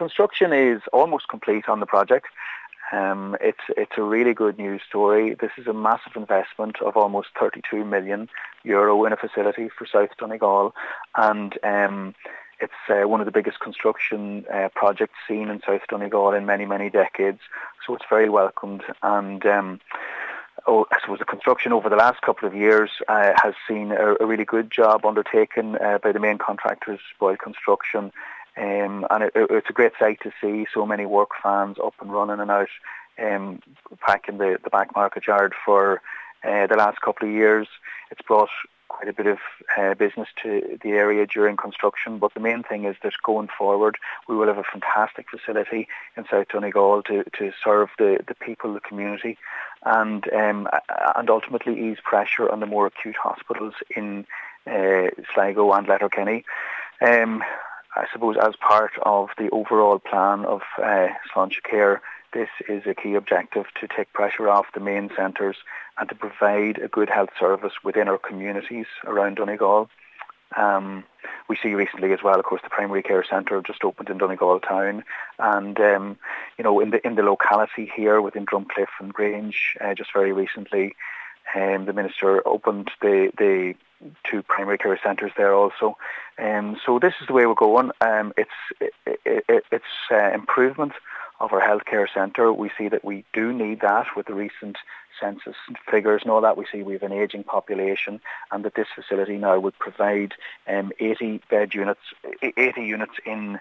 construction is almost complete on the project. Um, it's it's a really good news story. This is a massive investment of almost 32 million euro in a facility for South Donegal, and um, it's uh, one of the biggest construction uh, projects seen in South Donegal in many many decades. So it's very welcomed, and um, oh, I suppose the construction over the last couple of years uh, has seen a, a, really good job undertaken uh, by the main contractors, Boyle Construction. Um, and it, it's a great sight to see so many work fans up and running and out um, back in the, the back market yard for uh, the last couple of years. It's brought quite a bit of uh, business to the area during construction, but the main thing is that going forward, we will have a fantastic facility in South Donegal to, to serve the, the people, the community, and um, and ultimately ease pressure on the more acute hospitals in uh, Sligo and Letterkenny. Um, I suppose as part of the overall plan of uh, Sláintecare, this is a key objective to take pressure off the main centres and to provide a good health service within our communities around Donegal. Um, we see recently as well, of course, the primary care centre just opened in Donegal town, and um, you know, in the in the locality here within Drumcliff and Grange, uh, just very recently, um, the minister opened the the two primary care centres there also. Um, so this is the way we're going. Um, it's it, it, it's uh, improvement of our healthcare centre. We see that we do need that with the recent census figures and all that. We see we have an ageing population and that this facility now would provide um, 80 bed units, 80 units in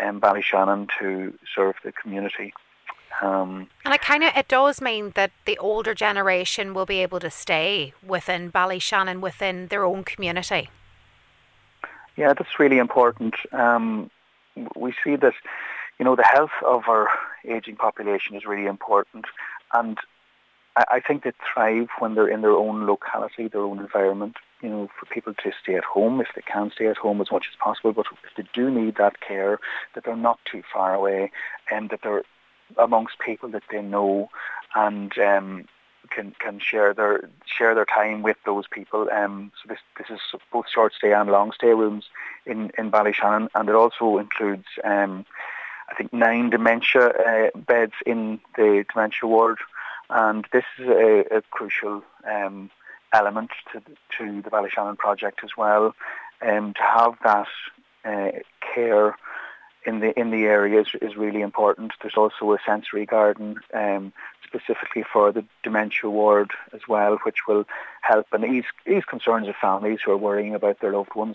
um, Ballyshannon to serve the community. Um, and it kind of it does mean that the older generation will be able to stay within Ballyshannon within their own community. Yeah, that's really important. Um, we see that you know the health of our aging population is really important, and I, I think they thrive when they're in their own locality, their own environment. You know, for people to stay at home if they can stay at home as much as possible, but if they do need that care, that they're not too far away, and that they're amongst people that they know and um, can can share their share their time with those people. Um, so this this is both short stay and long stay rooms in in Ballyshannon, and it also includes. Um, I think nine dementia uh, beds in the dementia ward, and this is a, a crucial um, element to to the Ballyshannon project as well. Um, to have that uh, care in the in the area is, is really important. There's also a sensory garden um, specifically for the dementia ward as well, which will help and ease, ease concerns of families who are worrying about their loved ones.